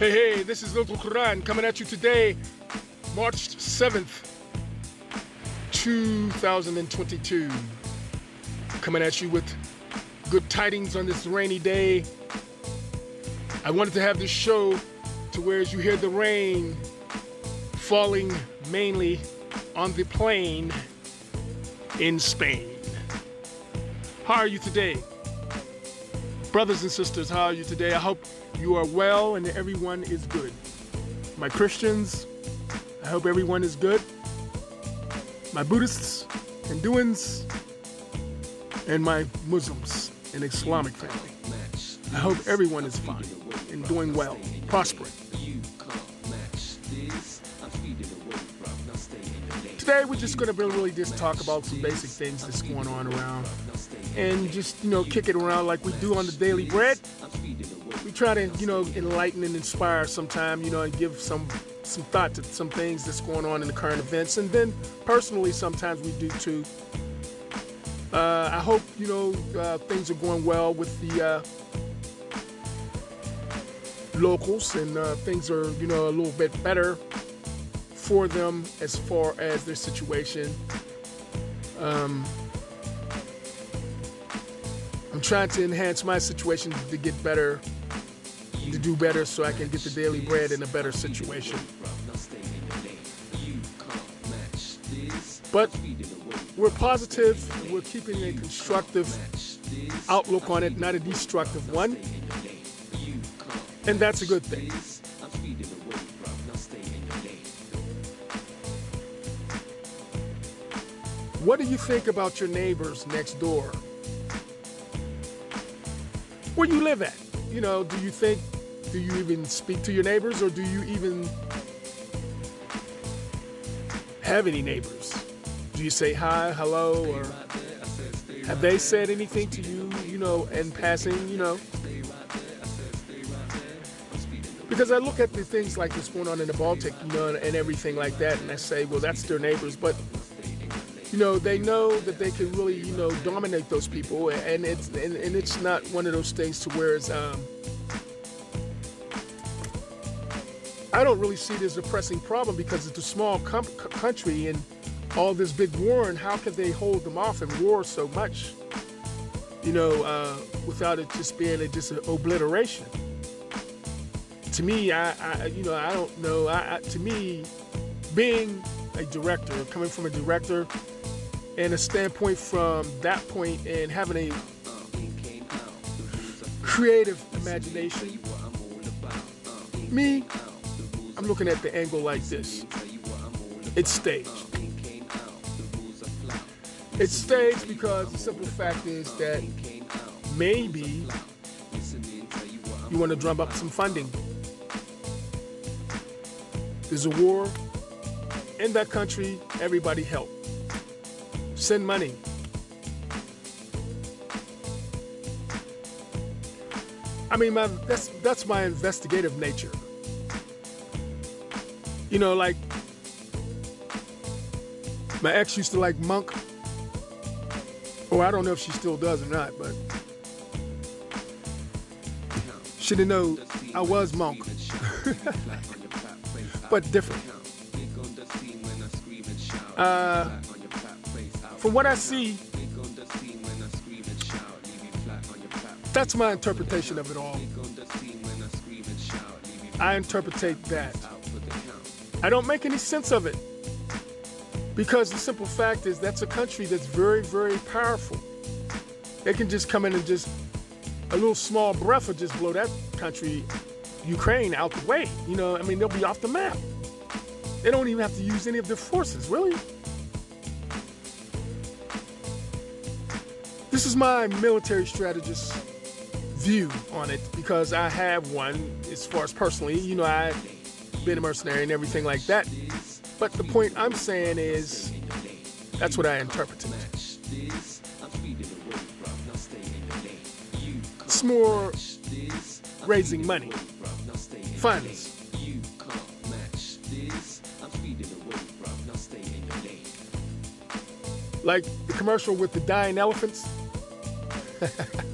Hey, hey, this is Little Quran coming at you today, March 7th, 2022. Coming at you with good tidings on this rainy day. I wanted to have this show to where as you hear the rain falling mainly on the plain in Spain. How are you today? Brothers and sisters, how are you today? I hope you are well and everyone is good. My Christians, I hope everyone is good. My Buddhists, Hinduans, and my Muslims and Islamic family. I hope everyone is fine and doing well, prospering. Today we're just to really just talk about some basic things that's going on around and just, you know, kick it around like we do on the Daily Bread. Try to, you know, enlighten and inspire sometime, you know, and give some some thought to some things that's going on in the current events. And then personally, sometimes we do too. Uh, I hope, you know, uh, things are going well with the uh, locals and uh, things are, you know, a little bit better for them as far as their situation. Um, I'm trying to enhance my situation to get better, to do better so I can get the daily bread in a better situation. But we're positive, we're keeping a constructive outlook on it, not a destructive one. And that's a good thing. What do you think about your neighbors next door? where you live at. You know, do you think, do you even speak to your neighbors or do you even have any neighbors? Do you say hi, hello, or have they said anything to you, you know, in passing, you know? Because I look at the things like this going on in the Baltic, you know, and everything like that, and I say, well, that's their neighbors. But you know, they know that they can really, you know, dominate those people, and it's and, and it's not one of those things to where it's. Um, I don't really see it as a pressing problem because it's a small country and all this big war, and how can they hold them off and war so much? You know, uh, without it just being a, just an obliteration. To me, I, I, you know, I don't know. I, I, to me, being a director, coming from a director and a standpoint from that point and having a creative imagination. Me, I'm looking at the angle like this. It's staged. It's staged because the simple fact is that maybe you want to drum up some funding. There's a war in that country, everybody help send money. I mean, my, that's that's my investigative nature. You know, like my ex used to like Monk. Or I don't know if she still does or not, but she didn't know I was Monk, but different. Uh, from what I see, that's my interpretation of it all. I interpretate that. I don't make any sense of it. Because the simple fact is that's a country that's very, very powerful. They can just come in and just a little small breath will just blow that country, Ukraine, out the way. You know, I mean, they'll be off the map. They don't even have to use any of their forces, really. This is my military strategist view on it because I have one as far as personally. You know, I've been a mercenary and everything like that. But the point I'm saying is that's what I interpret it. It's more raising money, funds. Like the commercial with the dying elephants.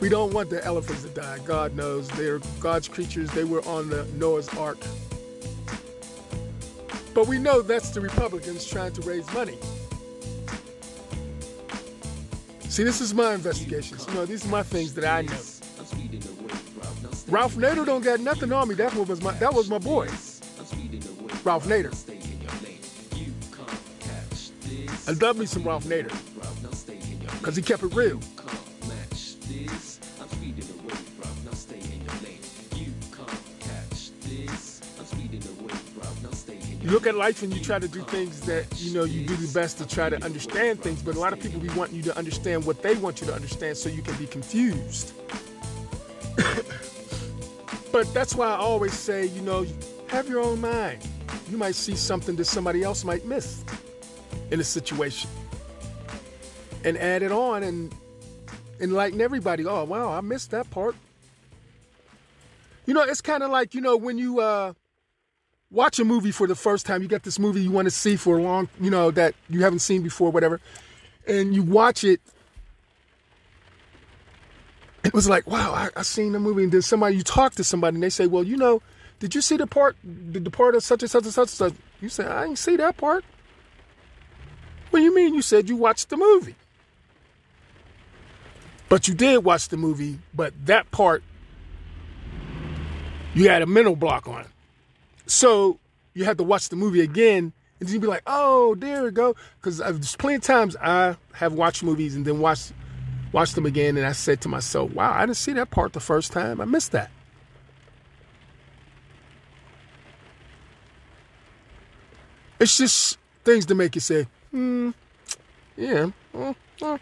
We don't want the elephants to die. God knows they're God's creatures. They were on the Noah's Ark. But we know that's the Republicans trying to raise money. See, this is my investigations. You know, these are my things that I know. Ralph Nader don't got nothing on me. That was my that was my boy. Ralph Nader. I love me some Ralph Nader. Because he kept it real. You look at life and you try to do things that, you know, you do the best to try to understand things, but a lot of people be wanting you to understand what they want you to understand so you can be confused. but that's why I always say, you know, have your own mind. You might see something that somebody else might miss in a situation and add it on and enlighten everybody. Oh, wow, I missed that part. You know, it's kind of like, you know, when you uh, watch a movie for the first time, you get this movie you want to see for a long, you know, that you haven't seen before, whatever, and you watch it. It was like, wow, I, I seen the movie, and then somebody, you talk to somebody, and they say, well, you know, did you see the part, the, the part of such and such and such and such? You say, I didn't see that part. What do you mean? You said you watched the movie. But you did watch the movie, but that part, you had a mental block on. So you have to watch the movie again, and then you'd be like, oh, there we go. Because there's plenty of times I have watched movies and then watched, watched them again, and I said to myself, wow, I didn't see that part the first time. I missed that. It's just things to make you say, hmm, yeah, mm, mm.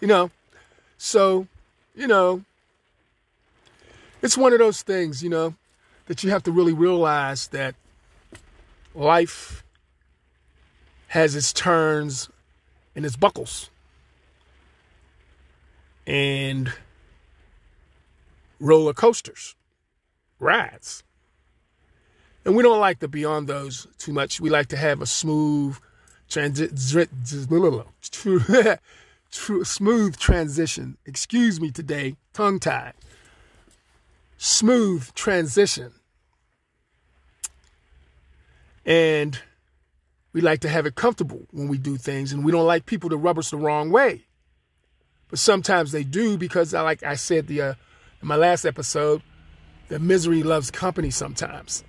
You know, so, you know, it's one of those things, you know, that you have to really realize that life has its turns and its buckles. And roller coasters, rides. And we don't like to be on those too much. We like to have a smooth transit, smooth transition. Excuse me today, tongue tied. Smooth transition. And we like to have it comfortable when we do things, and we don't like people to rub us the wrong way. But sometimes they do because, like I said the, uh, in my last episode, the misery loves company sometimes.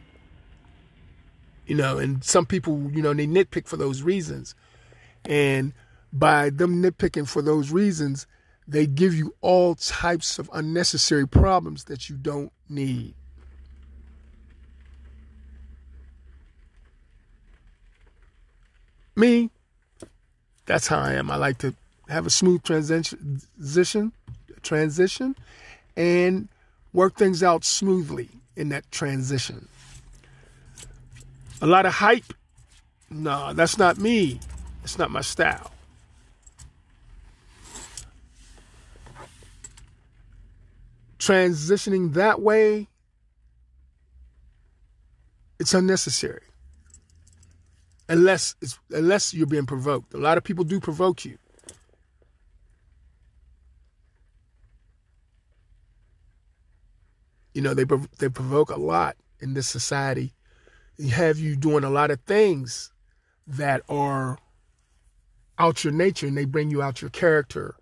You know, and some people, you know, they nitpick for those reasons. And by them nitpicking for those reasons, they give you all types of unnecessary problems that you don't need. Me, that's how I am. I like to have a smooth transition, transition, and work things out smoothly in that transition. A lot of hype, no, that's not me. It's not my style. Transitioning that way, it's unnecessary. Unless it's unless you're being provoked. A lot of people do provoke you. You know, they they provoke a lot in this society. You have you doing a lot of things that are out your nature and they bring you out your character.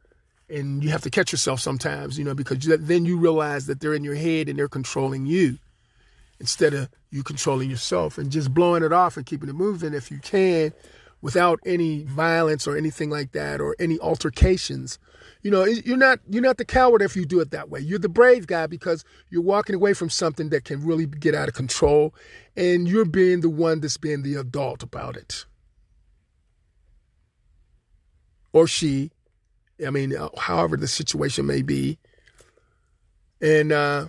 And you have to catch yourself sometimes, you know, because then you realize that they're in your head and they're controlling you instead of you controlling yourself and just blowing it off and keeping it moving if you can without any violence or anything like that or any altercations. You know, you're not you're not the coward if you do it that way. You're the brave guy because you're walking away from something that can really get out of control and you're being the one that's being the adult about it. or she. I mean, uh, however the situation may be. And uh,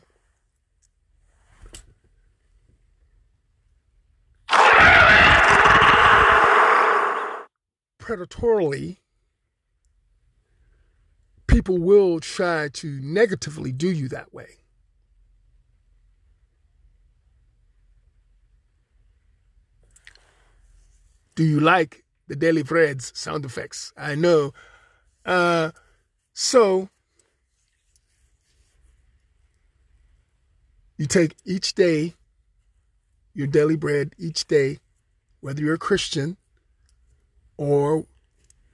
predatorily, people will try to negatively do you that way. Do you like the daily breads sound effects. I know. Uh, so you take each day, your daily bread each day, whether you're a Christian or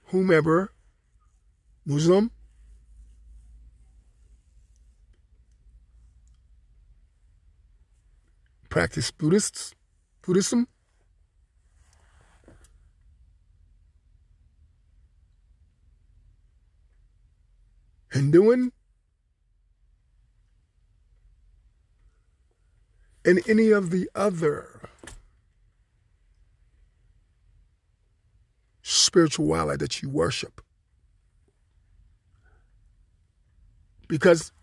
whomever, Muslim, practice Buddhists, Buddhism. Hinduan, and any of the other spirituality that you worship. Because,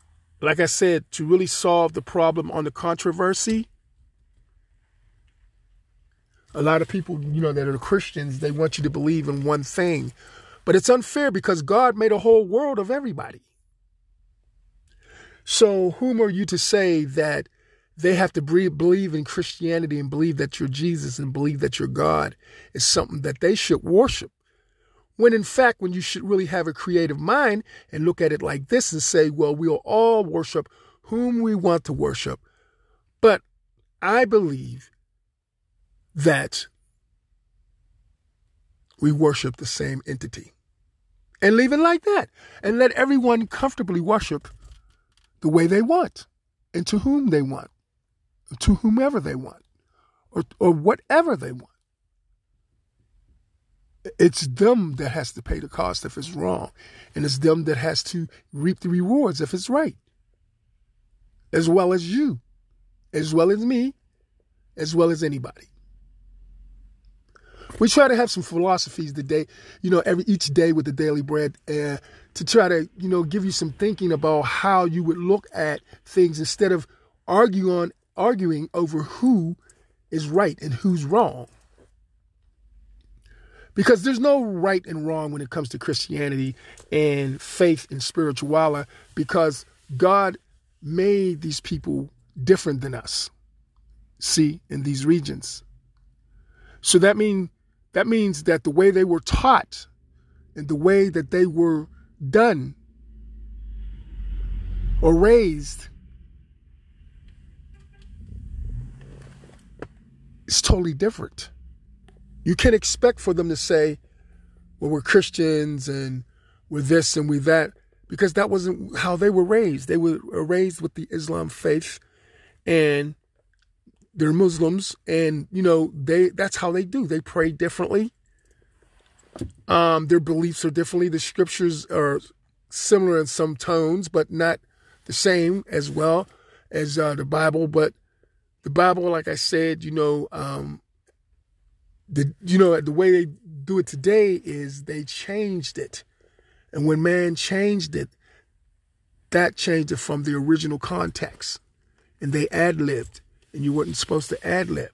like I said, to really solve the problem on the controversy, a lot of people, you know, that are Christians, they want you to believe in one thing. But it's unfair because God made a whole world of everybody. So, whom are you to say that they have to believe in Christianity and believe that you're Jesus and believe that you're God is something that they should worship? When in fact, when you should really have a creative mind and look at it like this and say, well, we'll all worship whom we want to worship. But I believe that we worship the same entity. And leave it like that. And let everyone comfortably worship the way they want and to whom they want, to whomever they want, or, or whatever they want. It's them that has to pay the cost if it's wrong. And it's them that has to reap the rewards if it's right. As well as you, as well as me, as well as anybody. We try to have some philosophies today, you know, every each day with the daily bread, uh, to try to, you know, give you some thinking about how you would look at things instead of argue on arguing over who is right and who's wrong. Because there's no right and wrong when it comes to Christianity and faith and spirituality, because God made these people different than us. See, in these regions. So that means that means that the way they were taught and the way that they were done or raised is totally different. You can't expect for them to say, well, we're Christians and we're this and we're that, because that wasn't how they were raised. They were raised with the Islam faith and they're Muslims, and you know they that's how they do. They pray differently. Um, their beliefs are differently. The scriptures are similar in some tones, but not the same as well as uh, the Bible. But the Bible, like I said, you know, um, the you know the way they do it today is they changed it, and when man changed it, that changed it from the original context, and they ad libbed and you weren't supposed to ad lib.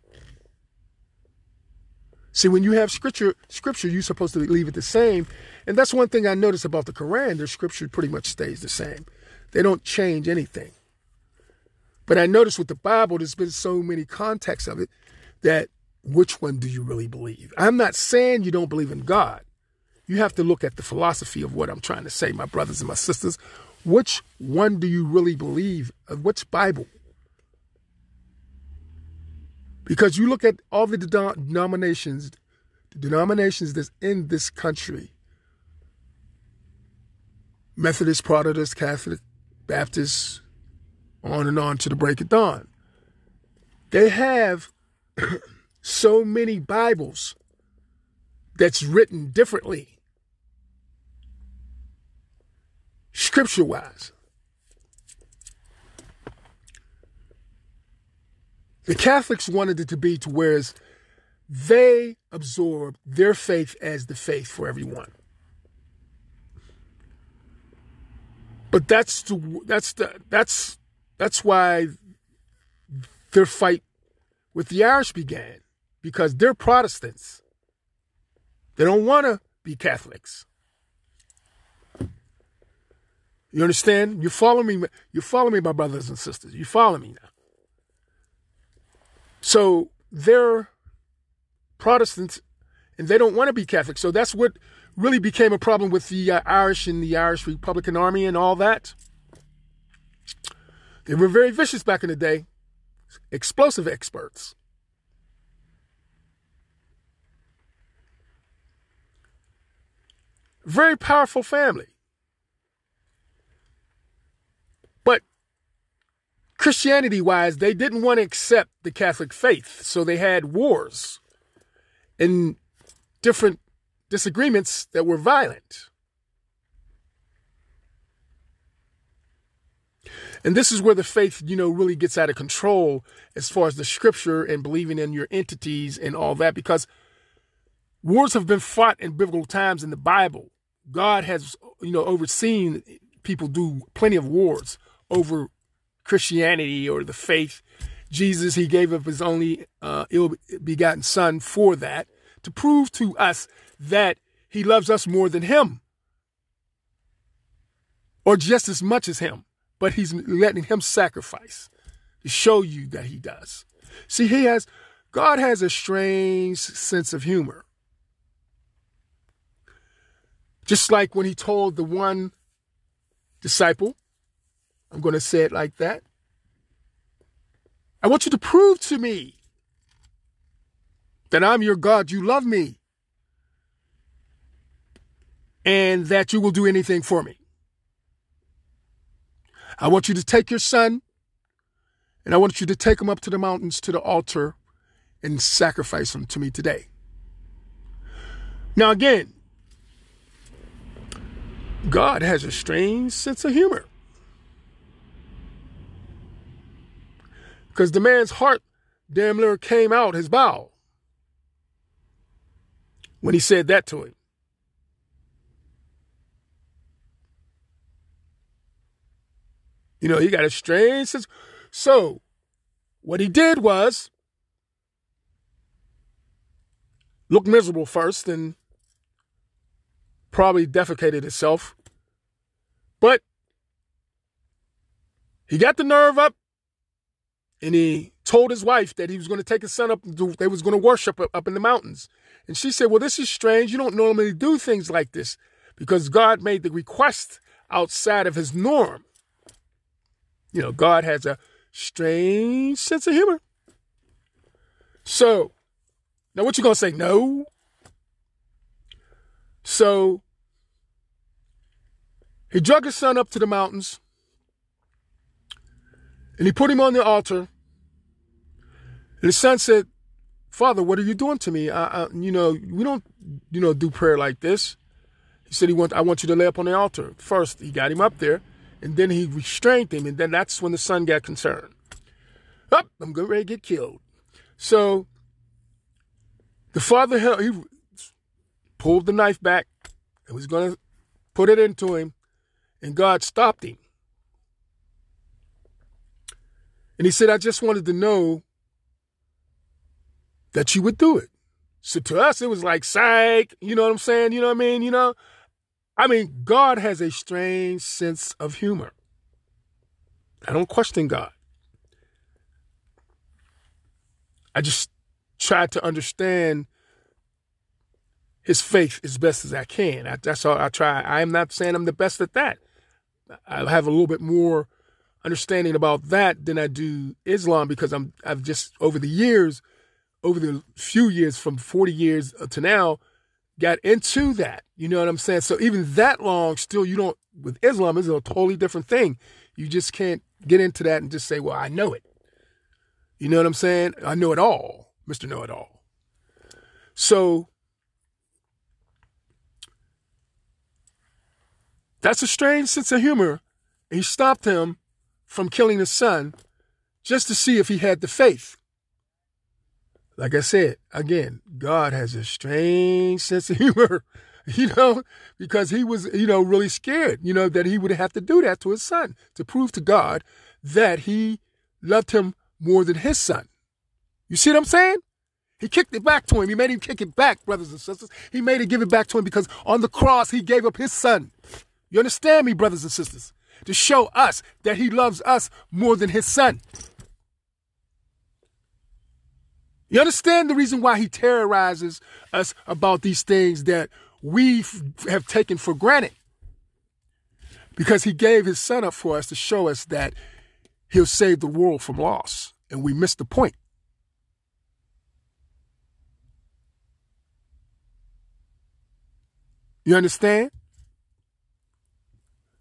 See, when you have scripture, scripture, you're supposed to leave it the same. And that's one thing I notice about the Quran. Their scripture pretty much stays the same. They don't change anything. But I notice with the Bible, there's been so many contexts of it that which one do you really believe? I'm not saying you don't believe in God. You have to look at the philosophy of what I'm trying to say, my brothers and my sisters. Which one do you really believe? Which Bible? Because you look at all the denominations, the denominations that's in this country Methodist, Protestant, Catholic, Baptist, on and on to the break of dawn. They have so many Bibles that's written differently, scripture wise. The Catholics wanted it to be to whereas they absorbed their faith as the faith for everyone. But that's the that's the that's that's why their fight with the Irish began because they're Protestants. They don't want to be Catholics. You understand? You follow me. You follow me, my brothers and sisters. You follow me now. So they're Protestants and they don't want to be Catholic. So that's what really became a problem with the uh, Irish and the Irish Republican Army and all that. They were very vicious back in the day, explosive experts. Very powerful family. But Christianity wise, they didn't want to accept the Catholic faith. So they had wars and different disagreements that were violent. And this is where the faith, you know, really gets out of control as far as the scripture and believing in your entities and all that, because wars have been fought in biblical times in the Bible. God has, you know, overseen people do plenty of wars over Christianity or the faith. Jesus, he gave up his only uh, ill begotten son for that to prove to us that he loves us more than him or just as much as him, but he's letting him sacrifice to show you that he does. See, he has, God has a strange sense of humor. Just like when he told the one disciple, I'm going to say it like that. I want you to prove to me that I'm your God, you love me, and that you will do anything for me. I want you to take your son and I want you to take him up to the mountains to the altar and sacrifice him to me today. Now, again, God has a strange sense of humor. Because the man's heart damn near came out his bowel when he said that to him. You know, he got a strange sense. So, what he did was look miserable first and probably defecated himself. But he got the nerve up and he told his wife that he was going to take his son up, they was going to worship up in the mountains. And she said, well, this is strange. You don't normally do things like this because God made the request outside of his norm. You know, God has a strange sense of humor. So, now what you going to say? No. So, he drug his son up to the mountains and he put him on the altar. And his son said, Father, what are you doing to me? I, I, you know, we don't, you know, do prayer like this. He said, he want, I want you to lay up on the altar. First, he got him up there, and then he restrained him, and then that's when the son got concerned. Up, oh, I'm getting ready to get killed. So the father he pulled the knife back and was going to put it into him, and God stopped him. And he said, I just wanted to know that you would do it. So to us, it was like, psych, you know what I'm saying? You know what I mean? You know? I mean, God has a strange sense of humor. I don't question God. I just try to understand his faith as best as I can. I, that's all I try. I am not saying I'm the best at that. I have a little bit more understanding about that than I do Islam because I'm I've just over the years, over the few years from 40 years uh, to now, got into that. You know what I'm saying? So even that long, still you don't with Islam is a totally different thing. You just can't get into that and just say, "Well, I know it." You know what I'm saying? I know it all, Mister Know It All. So that's a strange sense of humor. He stopped him from killing his son just to see if he had the faith. Like I said, again, God has a strange sense of humor, you know, because he was, you know, really scared, you know, that he would have to do that to his son to prove to God that he loved him more than his son. You see what I'm saying? He kicked it back to him. He made him kick it back, brothers and sisters. He made him give it back to him because on the cross, he gave up his son. You understand me, brothers and sisters? To show us that he loves us more than his son. You understand the reason why he terrorizes us about these things that we have taken for granted? Because he gave his son up for us to show us that he'll save the world from loss. And we missed the point. You understand?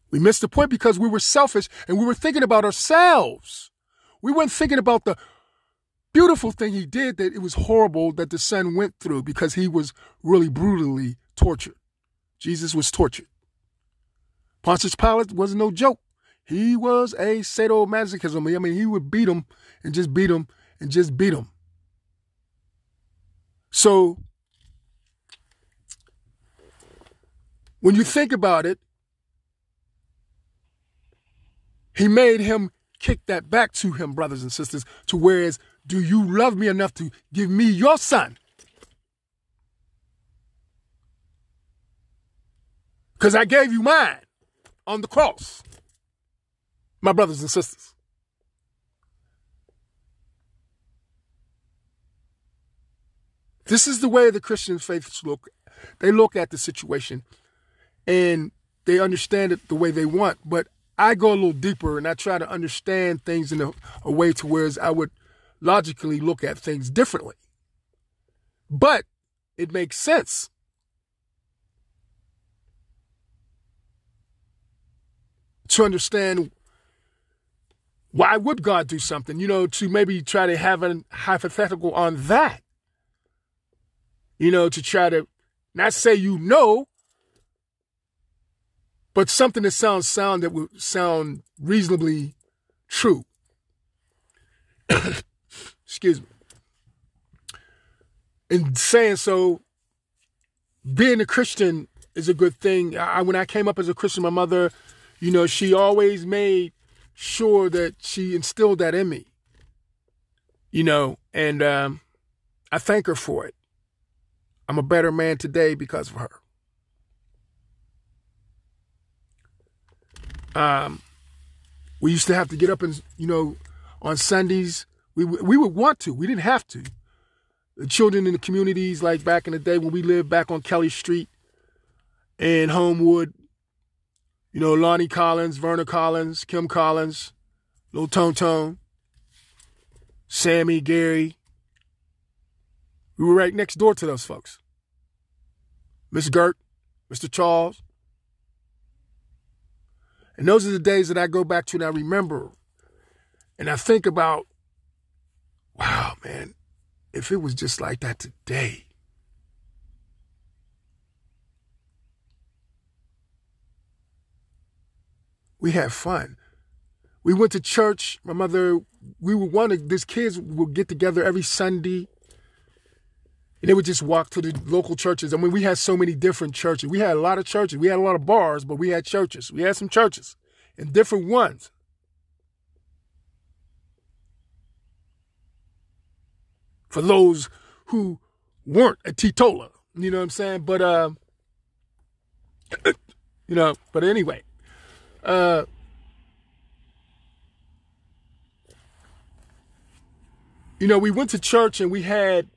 We missed the point because we were selfish and we were thinking about ourselves. We weren't thinking about the beautiful thing he did that it was horrible that the son went through because he was really brutally tortured. Jesus was tortured. Pontius Pilate was no joke. He was a sadomasochism. I mean, he would beat him and just beat him and just beat him. So, when you think about it, he made him kick that back to him, brothers and sisters, to whereas, do you love me enough to give me your son? Because I gave you mine on the cross, my brothers and sisters. This is the way the Christian faiths look. They look at the situation and they understand it the way they want. But I go a little deeper and I try to understand things in a, a way to whereas I would logically look at things differently. But it makes sense. To understand why would God do something, you know, to maybe try to have a hypothetical on that. You know, to try to not say you know, but something that sounds sound that would sound reasonably true. Excuse me. In saying so, being a Christian is a good thing. I, when I came up as a Christian, my mother, you know, she always made sure that she instilled that in me. You know, and um, I thank her for it. I'm a better man today because of her. Um, we used to have to get up and, you know, on Sundays, we, we would want to. We didn't have to. The children in the communities, like back in the day when we lived back on Kelly Street and Homewood, you know, Lonnie Collins, Verna Collins, Kim Collins, Lil Tone Tone, Sammy, Gary. We were right next door to those folks. Miss Gert, Mr. Charles, and those are the days that I go back to and I remember. And I think about, wow, man, if it was just like that today. We had fun. We went to church. My mother, we were one of these kids would get together every Sunday and they would just walk to the local churches. I mean, we had so many different churches. We had a lot of churches. We had a lot of bars, but we had churches. We had some churches and different ones. For those who weren't a teetotaler, you know what I'm saying? But, uh, you know, but anyway, uh, you know, we went to church and we had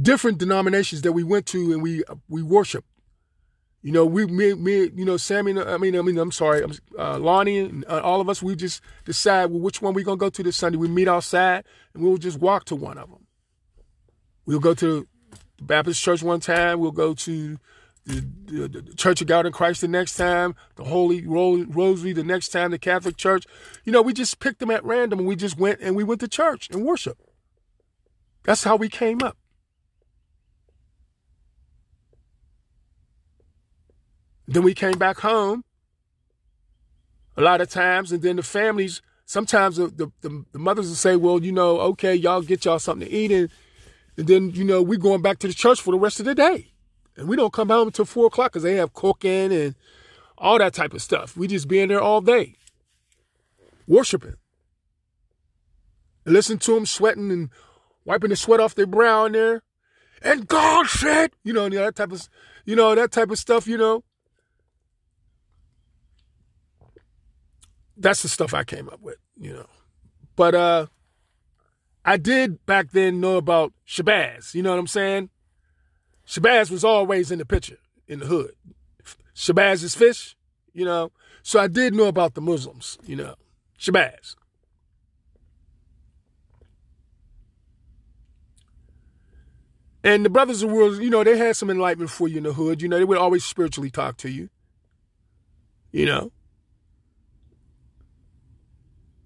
different denominations that we went to and we we worship. You know, we me me you know Sammy. I mean, I mean, I'm sorry, uh, Lonnie and uh, all of us. We just decide well, which one we gonna go to this Sunday. We meet outside and we'll just walk to one of them. We'll go to the Baptist church one time. We'll go to the, the, the Church of God in Christ the next time. The Holy Rosary the next time. The Catholic Church. You know, we just picked them at random and we just went and we went to church and worship. That's how we came up. Then we came back home a lot of times, and then the families, sometimes the, the, the, the mothers will say, well, you know, okay, y'all get y'all something to eat, and, and then, you know, we're going back to the church for the rest of the day. And we don't come home until four o'clock because they have cooking and all that type of stuff. We just be in there all day, worshiping. And listen to them sweating and wiping the sweat off their brow in there. And God said, you know, that type of, you know, that type of stuff, you know. That's the stuff I came up with, you know. But uh I did back then know about Shabazz. You know what I'm saying? Shabazz was always in the picture in the hood. Shabazz is fish, you know. So I did know about the Muslims, you know. Shabazz. And the brothers of the world, you know, they had some enlightenment for you in the hood. You know, they would always spiritually talk to you. You know,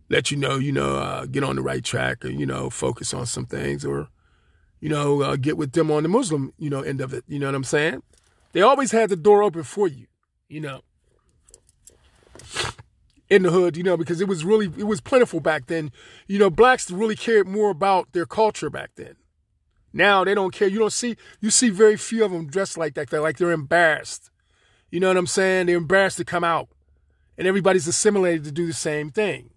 let you know, you know, uh, get on the right track or, you know, focus on some things or, you know, uh, get with them on the Muslim, you know, end of it. You know what I'm saying? They always had the door open for you, you know, in the hood, you know, because it was really, it was plentiful back then. You know, blacks really cared more about their culture back then. Now they don't care. You don't see, you see very few of them dressed like that. They're like they're embarrassed. You know what I'm saying? They're embarrassed to come out. And everybody's assimilated to do the same thing.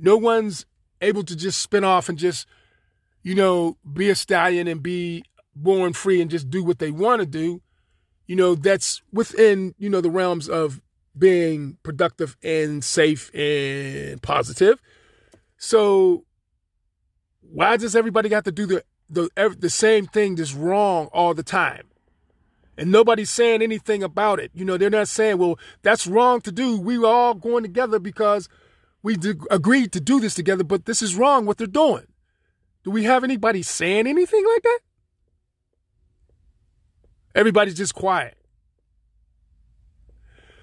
No one's able to just spin off and just, you know, be a stallion and be born free and just do what they want to do. You know, that's within, you know, the realms of being productive and safe and positive. So why does everybody got to do the the the same thing that's wrong all the time? And nobody's saying anything about it. You know, they're not saying, well, that's wrong to do. We were all going together because we agreed to do this together, but this is wrong what they're doing. Do we have anybody saying anything like that? Everybody's just quiet.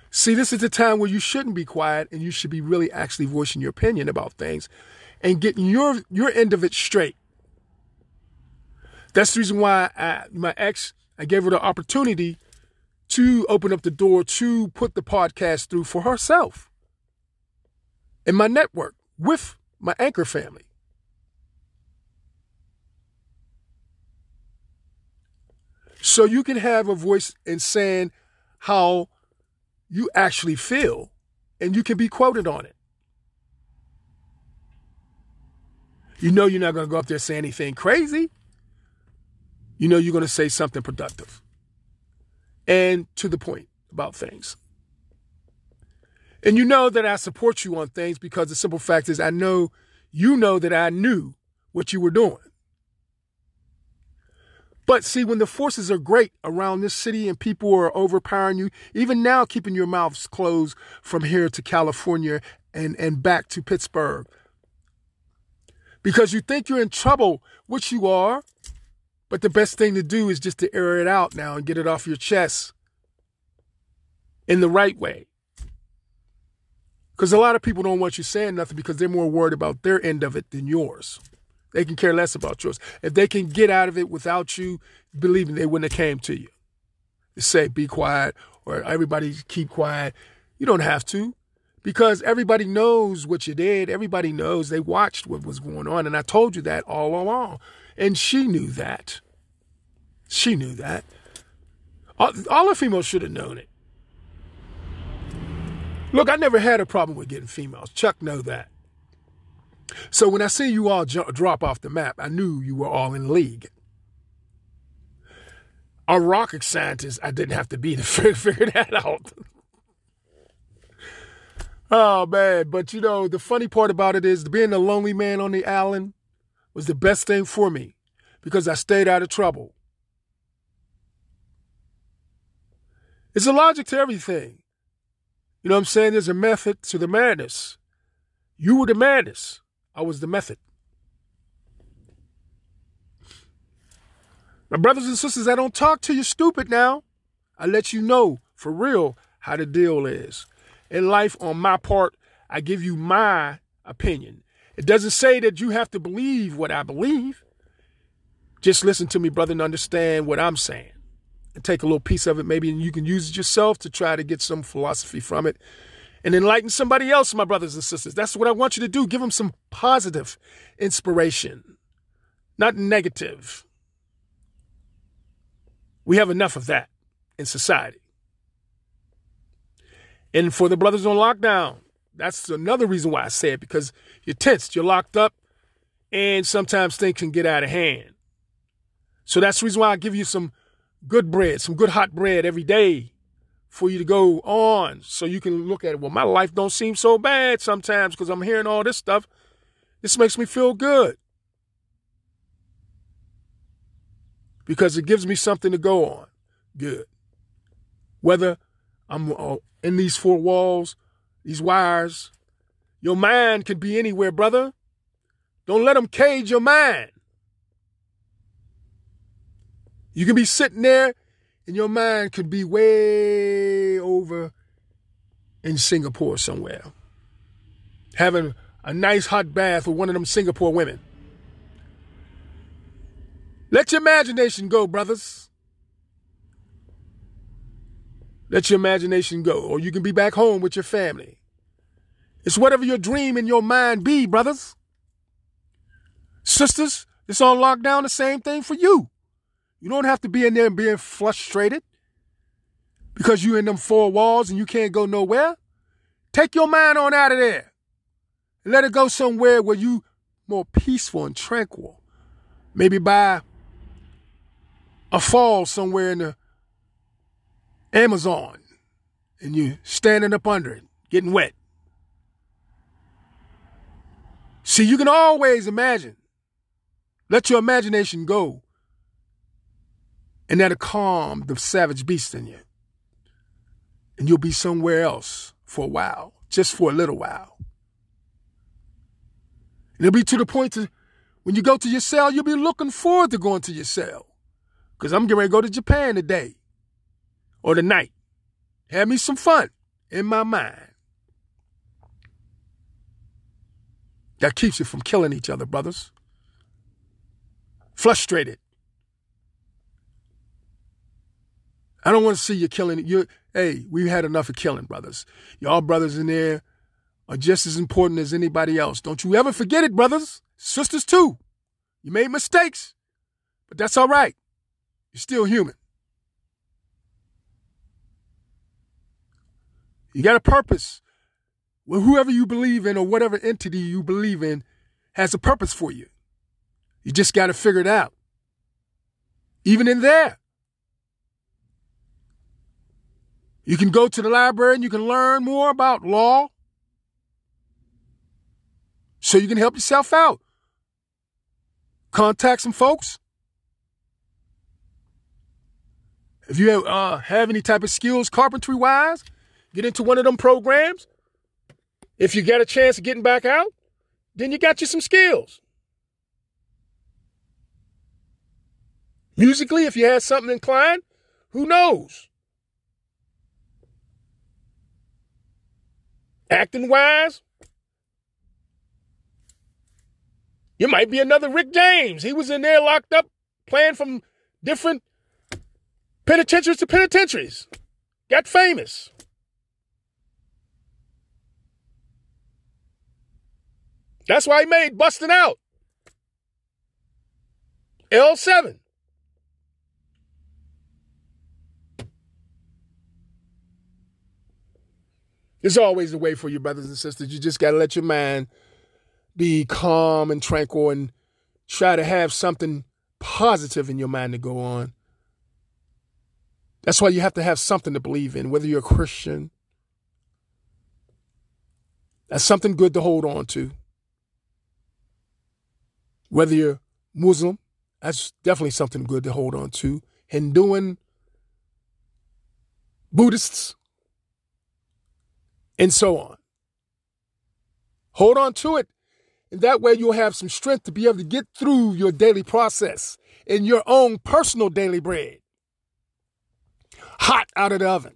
See, this is the time where you shouldn't be quiet and you should be really actually voicing your opinion about things and getting your your end of it straight. That's the reason why I, my ex, I gave her the opportunity to open up the door to put the podcast through for herself in my network with my anchor family. So you can have a voice in saying how you actually feel and you can be quoted on it. You know you're not going to go up there and say anything crazy. You know you're going to say something productive and to the point about things. And you know that I support you on things because the simple fact is I know you know that I knew what you were doing. But see, when the forces are great around this city and people are overpowering you, even now keeping your mouths closed from here to California and, and back to Pittsburgh, because you think you're in trouble, which you are, but the best thing to do is just to air it out now and get it off your chest in the right way. Because a lot of people don't want you saying nothing because they're more worried about their end of it than yours. They can care less about yours. If they can get out of it without you, believing, they wouldn't have came to you. To say be quiet or everybody keep quiet. You don't have to. Because everybody knows what you did. Everybody knows they watched what was going on. And I told you that all along. And she knew that. She knew that. All, all the females should have known it. Look, I never had a problem with getting females. Chuck know that. So when I see you all drop off the map, I knew you were all in league. A rocket scientist, I didn't have to be to figure that out. oh man, but you know the funny part about it is being a lonely man on the island was the best thing for me because I stayed out of trouble. It's a logic to everything. You know what I'm saying? There's a method to the madness. You were the madness. I was the method. My brothers and sisters, I don't talk to you stupid now. I let you know for real how the deal is. In life, on my part, I give you my opinion. It doesn't say that you have to believe what I believe. Just listen to me, brother, and understand what I'm saying take a little piece of it maybe and you can use it yourself to try to get some philosophy from it and enlighten somebody else my brothers and sisters. That's what i want you to do. Give them some positive inspiration not negative. We have enough of that in society. And for the brothers on lockdown that's another reason why i say it because you're tensed you're locked up and sometimes things can get out of hand. So that's the reason why i give you some good bread, some good hot bread every day for you to go on so you can look at it. Well, my life don't seem so bad sometimes because I'm hearing all this stuff. This makes me feel good. Because it gives me something to go on. Good. Whether I'm uh, in these four walls, these wires, your mind can be anywhere, brother. Don't let them cage your mind. You can be sitting there and your mind could be way over in Singapore somewhere, having a nice hot bath with one of them Singapore women. Let your imagination go, brothers. Let your imagination go, or you can be back home with your family. It's whatever your dream in your mind be, brothers. Sisters, it's on lockdown, the same thing for you. You don't have to be in there and being frustrated because you in them four walls and you can't go nowhere. Take your mind on out of there and let it go somewhere where you more peaceful and tranquil. Maybe by a fall somewhere in the Amazon and you standing up under it, getting wet. See, you can always imagine. Let your imagination go. And that'll calm the savage beast in you. And you'll be somewhere else for a while, just for a little while. And it'll be to the point to when you go to your cell, you'll be looking forward to going to your cell. Because I'm getting ready to go to Japan today or tonight. Have me some fun in my mind. That keeps you from killing each other, brothers. Frustrated. I don't want to see you killing you. Hey, we've had enough of killing, brothers. Y'all brothers in there are just as important as anybody else. Don't you ever forget it, brothers. Sisters too. You made mistakes, but that's all right. You're still human. You got a purpose well, whoever you believe in or whatever entity you believe in has a purpose for you. You just got to figure it out. Even in there. You can go to the library and you can learn more about law so you can help yourself out. Contact some folks. If you have, uh, have any type of skills carpentry wise, get into one of them programs. If you get a chance of getting back out, then you got you some skills. Musically, if you had something inclined, who knows? Acting wise, you might be another Rick James. He was in there locked up playing from different penitentiaries to penitentiaries. Got famous. That's why he made Busting Out. L7. There's always a way for you, brothers and sisters. You just got to let your mind be calm and tranquil and try to have something positive in your mind to go on. That's why you have to have something to believe in, whether you're a Christian. That's something good to hold on to. Whether you're Muslim, that's definitely something good to hold on to. Hinduan, Buddhists, and so on. Hold on to it, and that way you'll have some strength to be able to get through your daily process in your own personal daily bread. Hot out of the oven.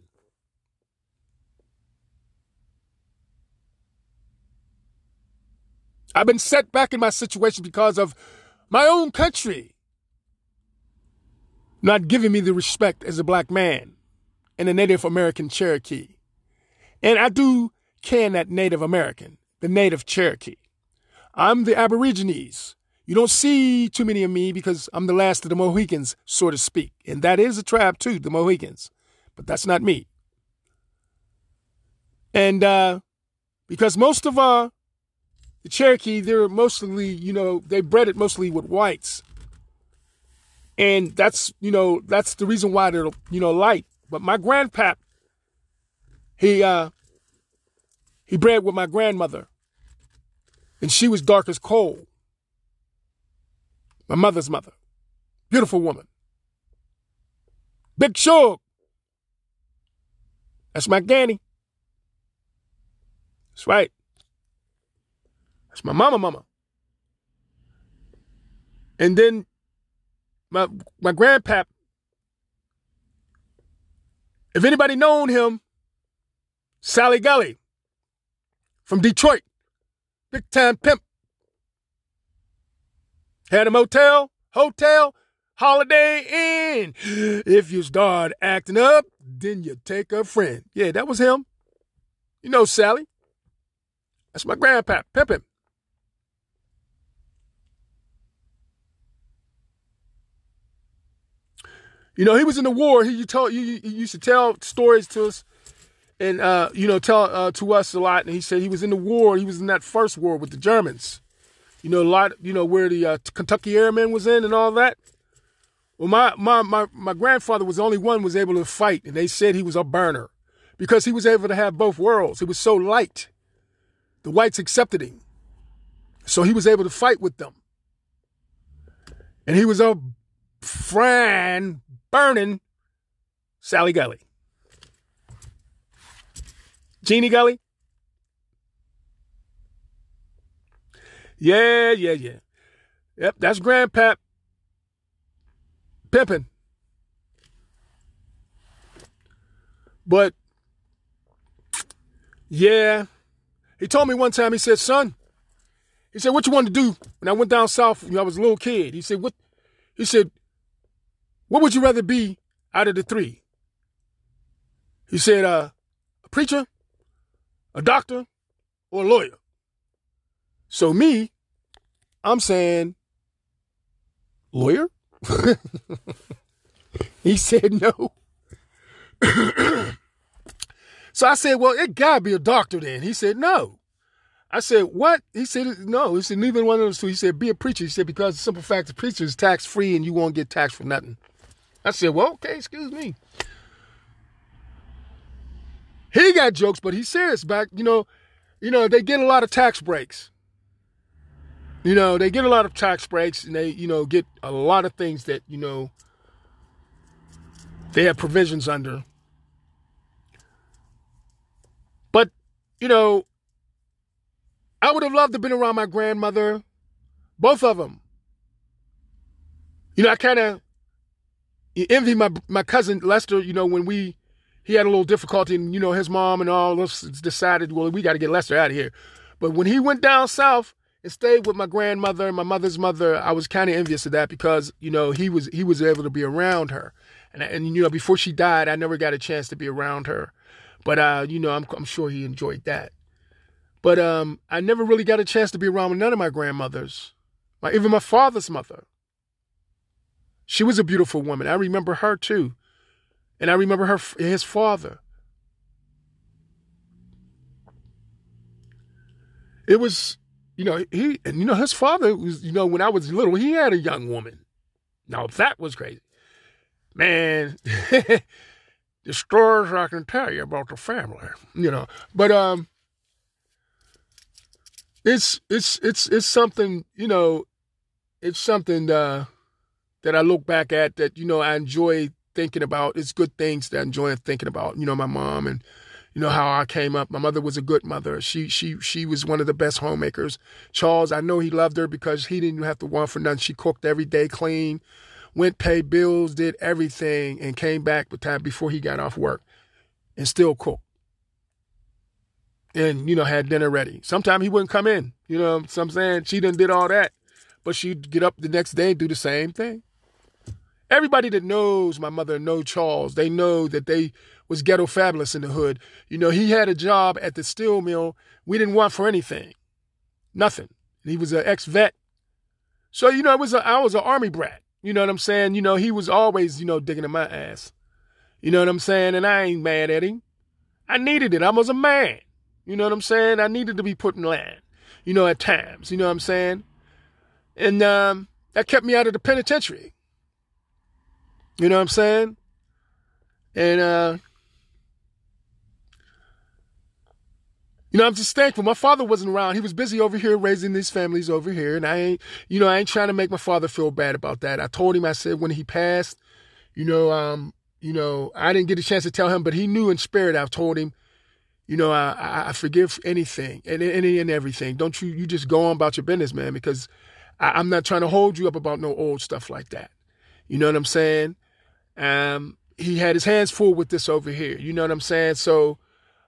I've been set back in my situation because of my own country not giving me the respect as a black man and a Native American Cherokee. And I do can that Native American, the Native Cherokee. I'm the Aborigines. You don't see too many of me because I'm the last of the Mohicans, so to speak. And that is a tribe too, the Mohicans. But that's not me. And uh, because most of our the Cherokee, they're mostly, you know, they bred it mostly with whites. And that's, you know, that's the reason why they're, you know, light. But my grandpap, he, uh, he bred with my grandmother. And she was dark as coal. My mother's mother. Beautiful woman. Big Shug. That's my granny. That's right. That's my mama mama. And then my my grandpap. If anybody known him, Sally Gully from Detroit, big time pimp. Had a motel, hotel, Holiday Inn. If you start acting up, then you take a friend. Yeah, that was him. You know Sally. That's my grandpa, pimpin'. You know, he was in the war. He, you told you, he used to tell stories to us, and uh, you know, tell uh, to us a lot. And he said he was in the war. He was in that first war with the Germans. You know, a lot. You know where the uh, Kentucky Airmen was in and all that. Well, my, my my my grandfather was the only one was able to fight, and they said he was a burner because he was able to have both worlds. He was so light. The whites accepted him, so he was able to fight with them, and he was a Fran burning Sally Gully. Jeannie Gully? Yeah, yeah, yeah. Yep, that's Grandpap pimping. But yeah, he told me one time, he said, son, he said, what you want to do? When I went down south, when I was a little kid, he said, what, he said, what would you rather be out of the three? He said, uh, a preacher, a doctor, or a lawyer. So me, I'm saying, lawyer? he said no. so I said, well, it gotta be a doctor then. He said, no. I said, what? He said, no. He said, neither one of those two. He said, be a preacher. He said, because the simple fact the preacher is tax free and you won't get taxed for nothing. I said, well, okay, excuse me. He got jokes, but he's serious back, you know, you know, they get a lot of tax breaks. You know, they get a lot of tax breaks and they, you know, get a lot of things that, you know, they have provisions under. But, you know, I would have loved to have been around my grandmother, both of them. You know, I kind of envy my my cousin Lester. You know, when we he had a little difficulty, and you know his mom and all us decided, well, we got to get Lester out of here. But when he went down south and stayed with my grandmother and my mother's mother, I was kind of envious of that because you know he was he was able to be around her, and and you know before she died, I never got a chance to be around her, but uh, you know I'm I'm sure he enjoyed that. But um, I never really got a chance to be around with none of my grandmothers, my, even my father's mother. She was a beautiful woman. I remember her too. And I remember her his father. It was, you know, he and you know his father was, you know, when I was little, he had a young woman. Now that was crazy. Man, the stories I can tell you about the family, you know. But um it's it's it's it's something, you know, it's something uh that I look back at that, you know, I enjoy thinking about. It's good things that I enjoy thinking about. You know, my mom and you know how I came up. My mother was a good mother. She she she was one of the best homemakers. Charles, I know he loved her because he didn't have to want for nothing. She cooked every day, clean, went pay bills, did everything, and came back the time before he got off work, and still cooked. And you know had dinner ready. Sometimes he wouldn't come in. You know, so I'm saying she didn't did all that, but she'd get up the next day and do the same thing. Everybody that knows my mother know Charles, they know that they was ghetto fabulous in the hood. You know, he had a job at the steel mill. We didn't want for anything, nothing. He was an ex-vet, so you know, it was a, I was an army brat. You know what I'm saying? You know, he was always you know digging in my ass. You know what I'm saying? And I ain't mad at him. I needed it. I was a man. You know what I'm saying? I needed to be put in line. You know, at times. You know what I'm saying? And um, that kept me out of the penitentiary. You know what I'm saying? And uh You know, I'm just thankful. My father wasn't around. He was busy over here raising these families over here. And I ain't, you know, I ain't trying to make my father feel bad about that. I told him, I said, when he passed, you know, um, you know, I didn't get a chance to tell him, but he knew in spirit. I've told him, you know, I, I, forgive anything and any and everything. Don't you you just go on about your business, man, because I, I'm not trying to hold you up about no old stuff like that. You know what I'm saying? Um, he had his hands full with this over here. You know what I'm saying? So,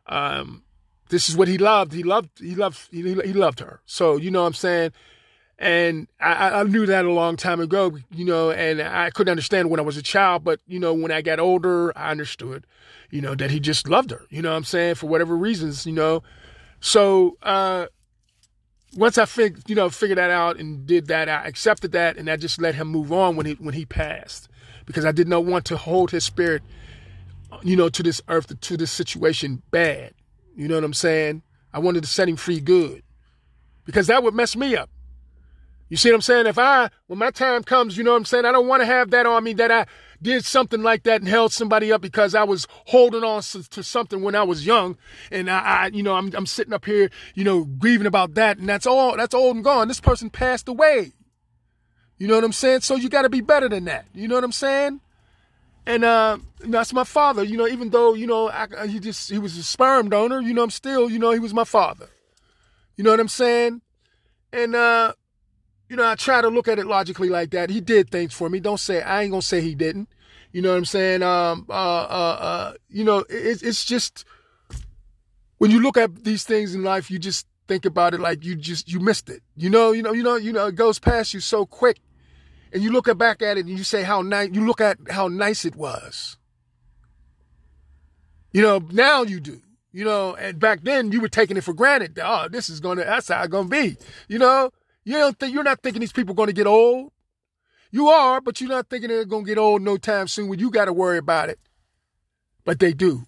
um, this is what he loved. He loved, he loved, he, he loved her. So, you know what I'm saying? And I, I knew that a long time ago, you know, and I couldn't understand when I was a child, but, you know, when I got older, I understood, you know, that he just loved her, you know what I'm saying, for whatever reasons, you know. So, uh, once I fig, you know, figured that out and did that, I accepted that and I just let him move on when he, when he passed because I did not want to hold his spirit, you know, to this earth, to this situation bad. You know what I'm saying? I wanted to set him free good because that would mess me up. You see what I'm saying? If I, when my time comes, you know what I'm saying? I don't want to have that on me that I did something like that and held somebody up because I was holding on to something when I was young. And I, I you know, I'm, I'm sitting up here, you know, grieving about that. And that's all, that's old and gone. This person passed away. You know what I'm saying? So you got to be better than that. You know what I'm saying? And uh, that's my father. You know, even though you know I, he just he was a sperm donor. You know, I'm still you know he was my father. You know what I'm saying? And uh, you know, I try to look at it logically like that. He did things for me. Don't say I ain't gonna say he didn't. You know what I'm saying? Um, uh, uh, uh, you know, it, it's just when you look at these things in life, you just think about it like you just you missed it. You know, you know, you know, you know, it goes past you so quick and you look back at it and you say how nice, you look at how nice it was. You know, now you do. You know, and back then you were taking it for granted. Oh, this is gonna, that's how it's gonna be. You know, you don't think, you're not thinking these people are gonna get old. You are, but you're not thinking they're gonna get old no time soon when you gotta worry about it. But they do.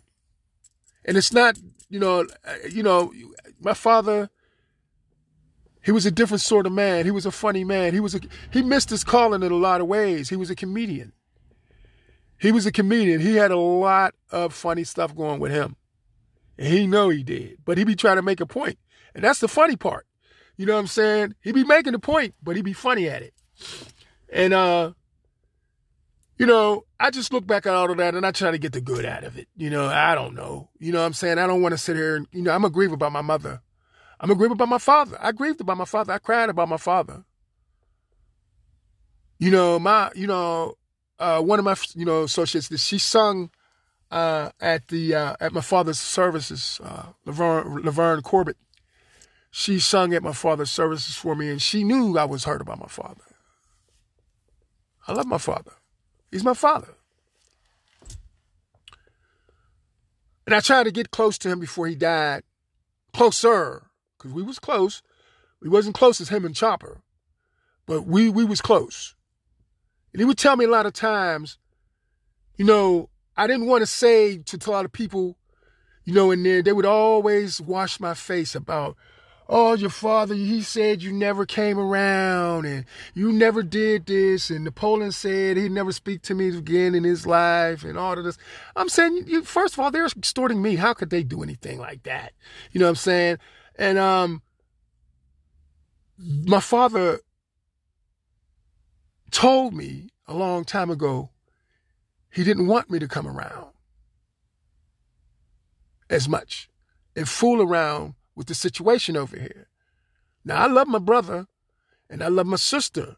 And it's not, you know, uh, you know, my father, he was a different sort of man. He was a funny man. He was a he missed his calling in a lot of ways. He was a comedian. He was a comedian. He had a lot of funny stuff going with him. And he know he did. But he be trying to make a point. And that's the funny part. You know what I'm saying? He be making the point, but he be funny at it. And uh you know, I just look back at all of that and I try to get the good out of it. You know, I don't know. You know what I'm saying? I don't want to sit here and, you know, I'm a grieve about my mother. I'm a grieved about my father. I grieved about my father. I cried about my father. You know, my, you know, uh, one of my, you know, associates, she sung uh, at the uh, at my father's services, uh, Laverne, Laverne Corbett. She sung at my father's services for me, and she knew I was hurt about my father. I love my father. He's my father. And I tried to get close to him before he died, closer because we was close. We wasn't close as him and Chopper, but we we was close. And he would tell me a lot of times, you know, I didn't want to say to, a lot of people, you know, in there, they would always wash my face about, oh, your father, he said you never came around and you never did this. And Napoleon said he'd never speak to me again in his life and all of this. I'm saying, you, first of all, they're extorting me. How could they do anything like that? You know what I'm saying? And um, my father told me a long time ago he didn't want me to come around as much and fool around with the situation over here. Now I love my brother and I love my sister.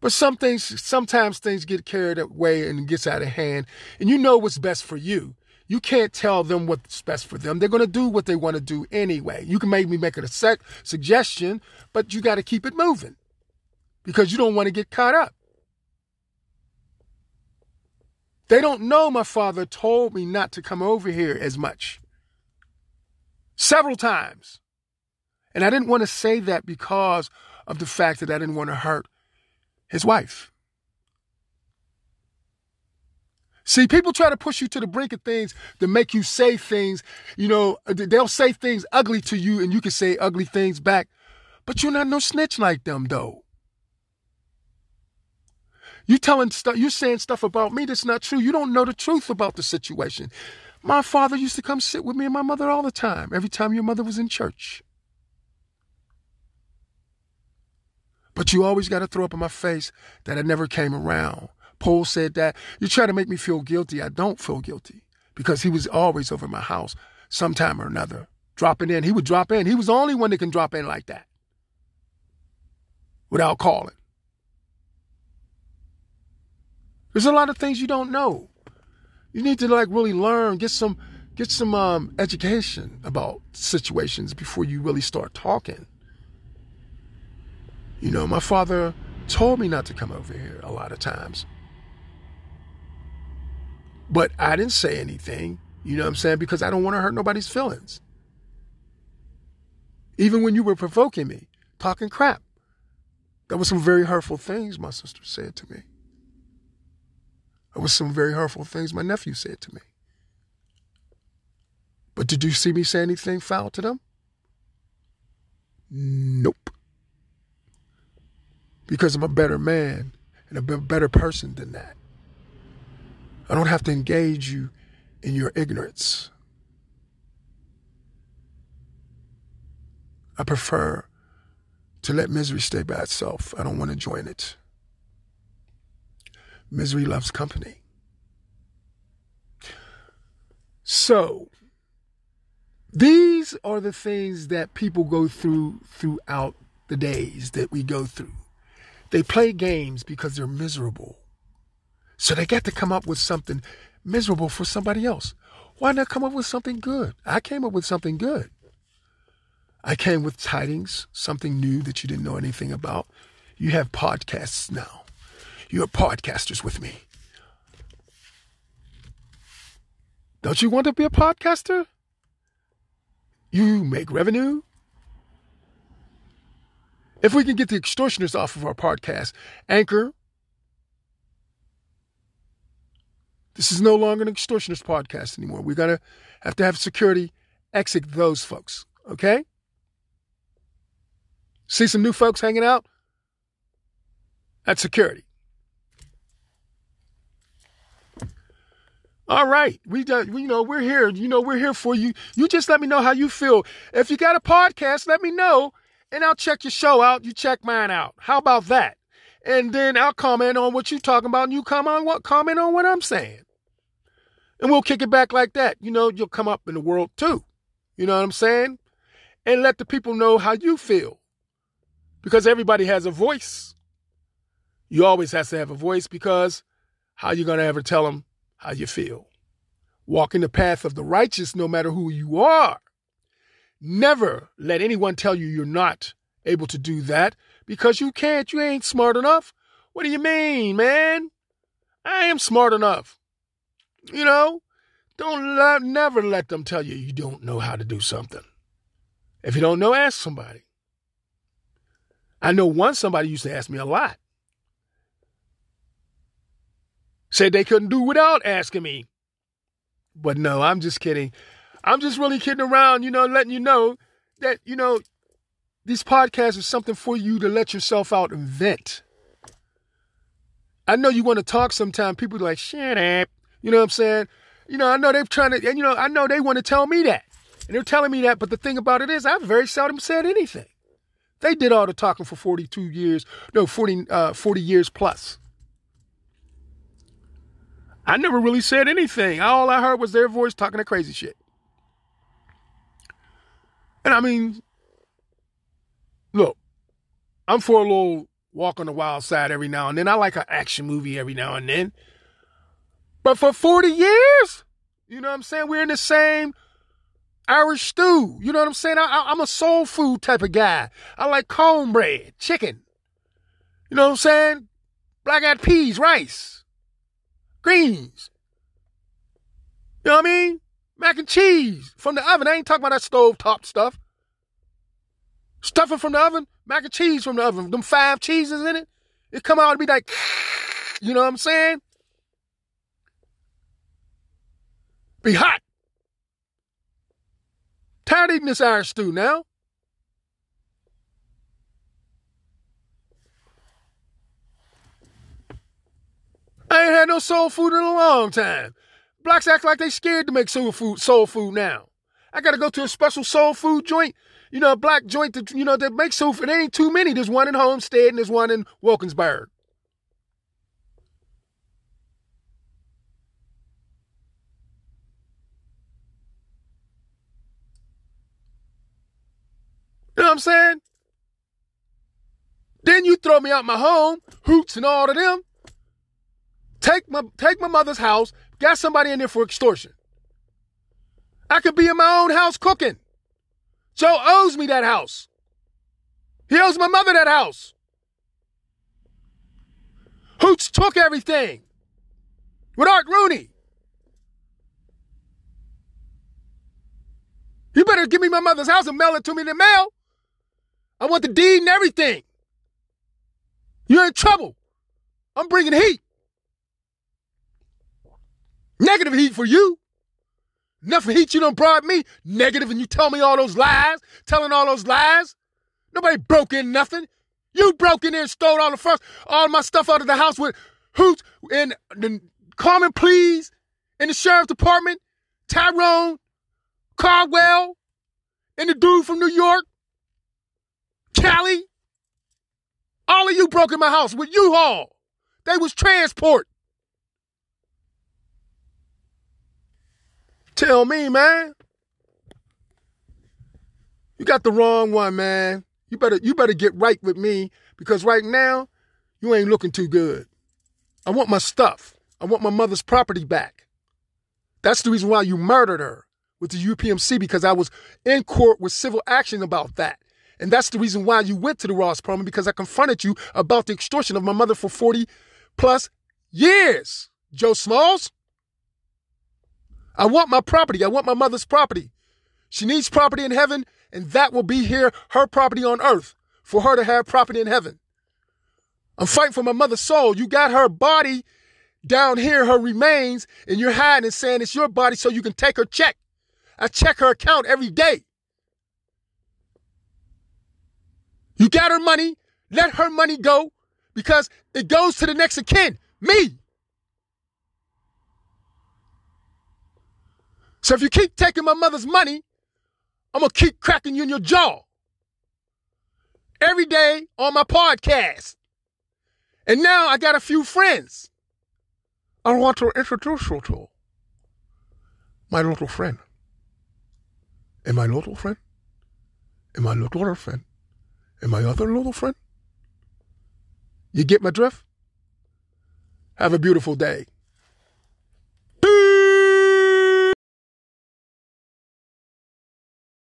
But some things sometimes things get carried away and gets out of hand. And you know what's best for you. You can't tell them what's best for them. They're going to do what they want to do anyway. You can maybe make it a suggestion, but you got to keep it moving because you don't want to get caught up. They don't know my father told me not to come over here as much. Several times. And I didn't want to say that because of the fact that I didn't want to hurt his wife. See, people try to push you to the brink of things to make you say things. You know, uh, they'll say things ugly to you and you can say ugly things back. But you're not no snitch like them, though. You're telling stuff, You're saying stuff about me that's not true. You don't know the truth about the situation. My father used to come sit with me and my mother all the time, every time your mother was in church. But you always got to throw up in my face that I never came around Paul said that. You try to make me feel guilty. I don't feel guilty because he was always over my house sometime or another, dropping in. He would drop in. He was the only one that can drop in like that without calling. There's a lot of things you don't know. You need to like really learn, get some get some um, education about situations before you really start talking. You know, my father told me not to come over here a lot of times. But I didn't say anything, you know what I'm saying? Because I don't want to hurt nobody's feelings. Even when you were provoking me, talking crap. There were some very hurtful things my sister said to me. There was some very hurtful things my nephew said to me. But did you see me say anything foul to them? Nope. Because I'm a better man and a better person than that. I don't have to engage you in your ignorance. I prefer to let misery stay by itself. I don't want to join it. Misery loves company. So, these are the things that people go through throughout the days that we go through. They play games because they're miserable. So they got to come up with something miserable for somebody else. Why not come up with something good? I came up with something good. I came with tidings, something new that you didn't know anything about. You have podcasts now. You're podcasters with me. Don't you want to be a podcaster? You make revenue. If we can get the extortioners off of our podcast, Anchor, this is no longer an extortionist podcast anymore. We're going to have to have security exit those folks, okay? See some new folks hanging out? That's security. All right, we just, you know we're here. You know we're here for you. You just let me know how you feel. If you got a podcast, let me know, and I'll check your show out. You check mine out. How about that? And then I'll comment on what you're talking about, and you comment on what comment on what I'm saying, and we'll kick it back like that. You know, you'll come up in the world too. You know what I'm saying? And let the people know how you feel, because everybody has a voice. You always have to have a voice because how you gonna ever tell them? how you feel. Walk in the path of the righteous no matter who you are. Never let anyone tell you you're not able to do that because you can't. You ain't smart enough. What do you mean, man? I am smart enough. You know, don't let, never let them tell you you don't know how to do something. If you don't know, ask somebody. I know one somebody used to ask me a lot. Said they couldn't do without asking me. But no, I'm just kidding. I'm just really kidding around, you know, letting you know that, you know, these podcasts are something for you to let yourself out and vent. I know you want to talk sometime. People are like, shut up. You know what I'm saying? You know, I know they're trying to, and you know, I know they want to tell me that. And they're telling me that, but the thing about it is, I've very seldom said anything. They did all the talking for 42 years, no, 40, uh, 40 years plus. I never really said anything. All I heard was their voice talking that crazy shit. And I mean, look, I'm for a little walk on the wild side every now and then. I like an action movie every now and then. But for 40 years, you know what I'm saying? We're in the same Irish stew. You know what I'm saying? I, am a soul food type of guy. I like cornbread, chicken. You know what I'm saying? Black eyed peas, rice greens. You know what I mean? Mac and cheese from the oven. I ain't talking about that stove top stuff. Stuffing from the oven, mac and cheese from the oven. Them five cheeses in it. It come out to be like, you know what I'm saying? Be hot. Tired eating this Irish stew now. I ain't had no soul food in a long time. Blacks act like they scared to make soul food, soul food now. I gotta go to a special soul food joint, you know, a black joint that, you know, that makes soul food. There ain't too many. There's one in Homestead and there's one in Wilkinsburg. I'm saying? Then you throw me out my home, hoots and all of them. Take my take my mother's house, got somebody in there for extortion. I could be in my own house cooking. Joe owes me that house. He owes my mother that house. Hoots took everything with Art Rooney. You better give me my mother's house and mail it to me in the mail. I want the deed and everything. You're in trouble. I'm bringing heat. Negative heat for you. Enough heat you don't bribe me. Negative and you tell me all those lies, telling all those lies. Nobody broke in nothing. You broke in and stole all the first, all my stuff out of the house with hoots and the Carmen Please in the sheriff's department, Tyrone, Caldwell, and the dude from New York, Cali. All of you broke in my house with U-Haul. They was transport. Tell me, man. You got the wrong one, man. You better you better get right with me because right now you ain't looking too good. I want my stuff. I want my mother's property back. That's the reason why you murdered her with the UPMC because I was in court with civil action about that. And that's the reason why you went to the Ross Perlman because I confronted you about the extortion of my mother for 40 plus years. Joe Smalls. I want my property. I want my mother's property. She needs property in heaven, and that will be here, her property on earth, for her to have property in heaven. I'm fighting for my mother's soul. You got her body down here, her remains, and you're hiding and saying it's your body so you can take her check. I check her account every day. You got her money, let her money go because it goes to the next of kin, me. So if you keep taking my mother's money, I'm going to keep cracking you in your jaw every day on my podcast. And now I got a few friends. I want to introduce you to my little friend. And my little friend. And my little friend. And my other little friend. You get my drift? Have a beautiful day.